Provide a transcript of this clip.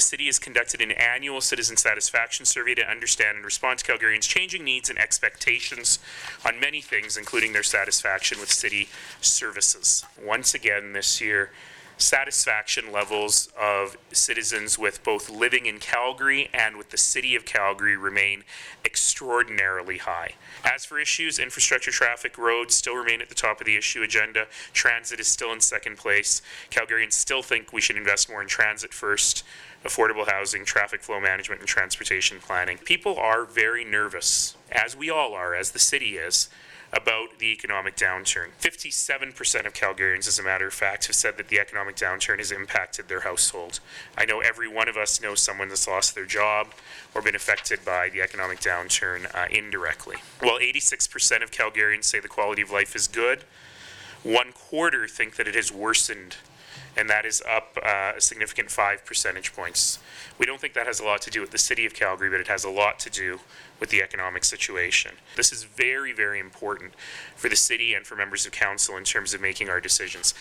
the city has conducted an annual citizen satisfaction survey to understand and respond to Calgarians' changing needs and expectations on many things, including their satisfaction with city services. Once again, this year, satisfaction levels of citizens with both living in Calgary and with the city of Calgary remain extraordinarily high. As for issues, infrastructure, traffic, roads still remain at the top of the issue agenda. Transit is still in second place. Calgarians still think we should invest more in transit first, affordable housing, traffic flow management, and transportation planning. People are very nervous, as we all are, as the city is, about the economic downturn. 57% of Calgarians, as a matter of fact, have said that the economic downturn has impacted their household. I know every one of us knows someone that's lost their job or been affected by the economic downturn uh, indirectly. While 86% of Calgarians say the quality of life is good, one quarter think that it has worsened, and that is up uh, a significant five percentage points. We don't think that has a lot to do with the city of Calgary, but it has a lot to do with the economic situation. This is very, very important for the city and for members of council in terms of making our decisions.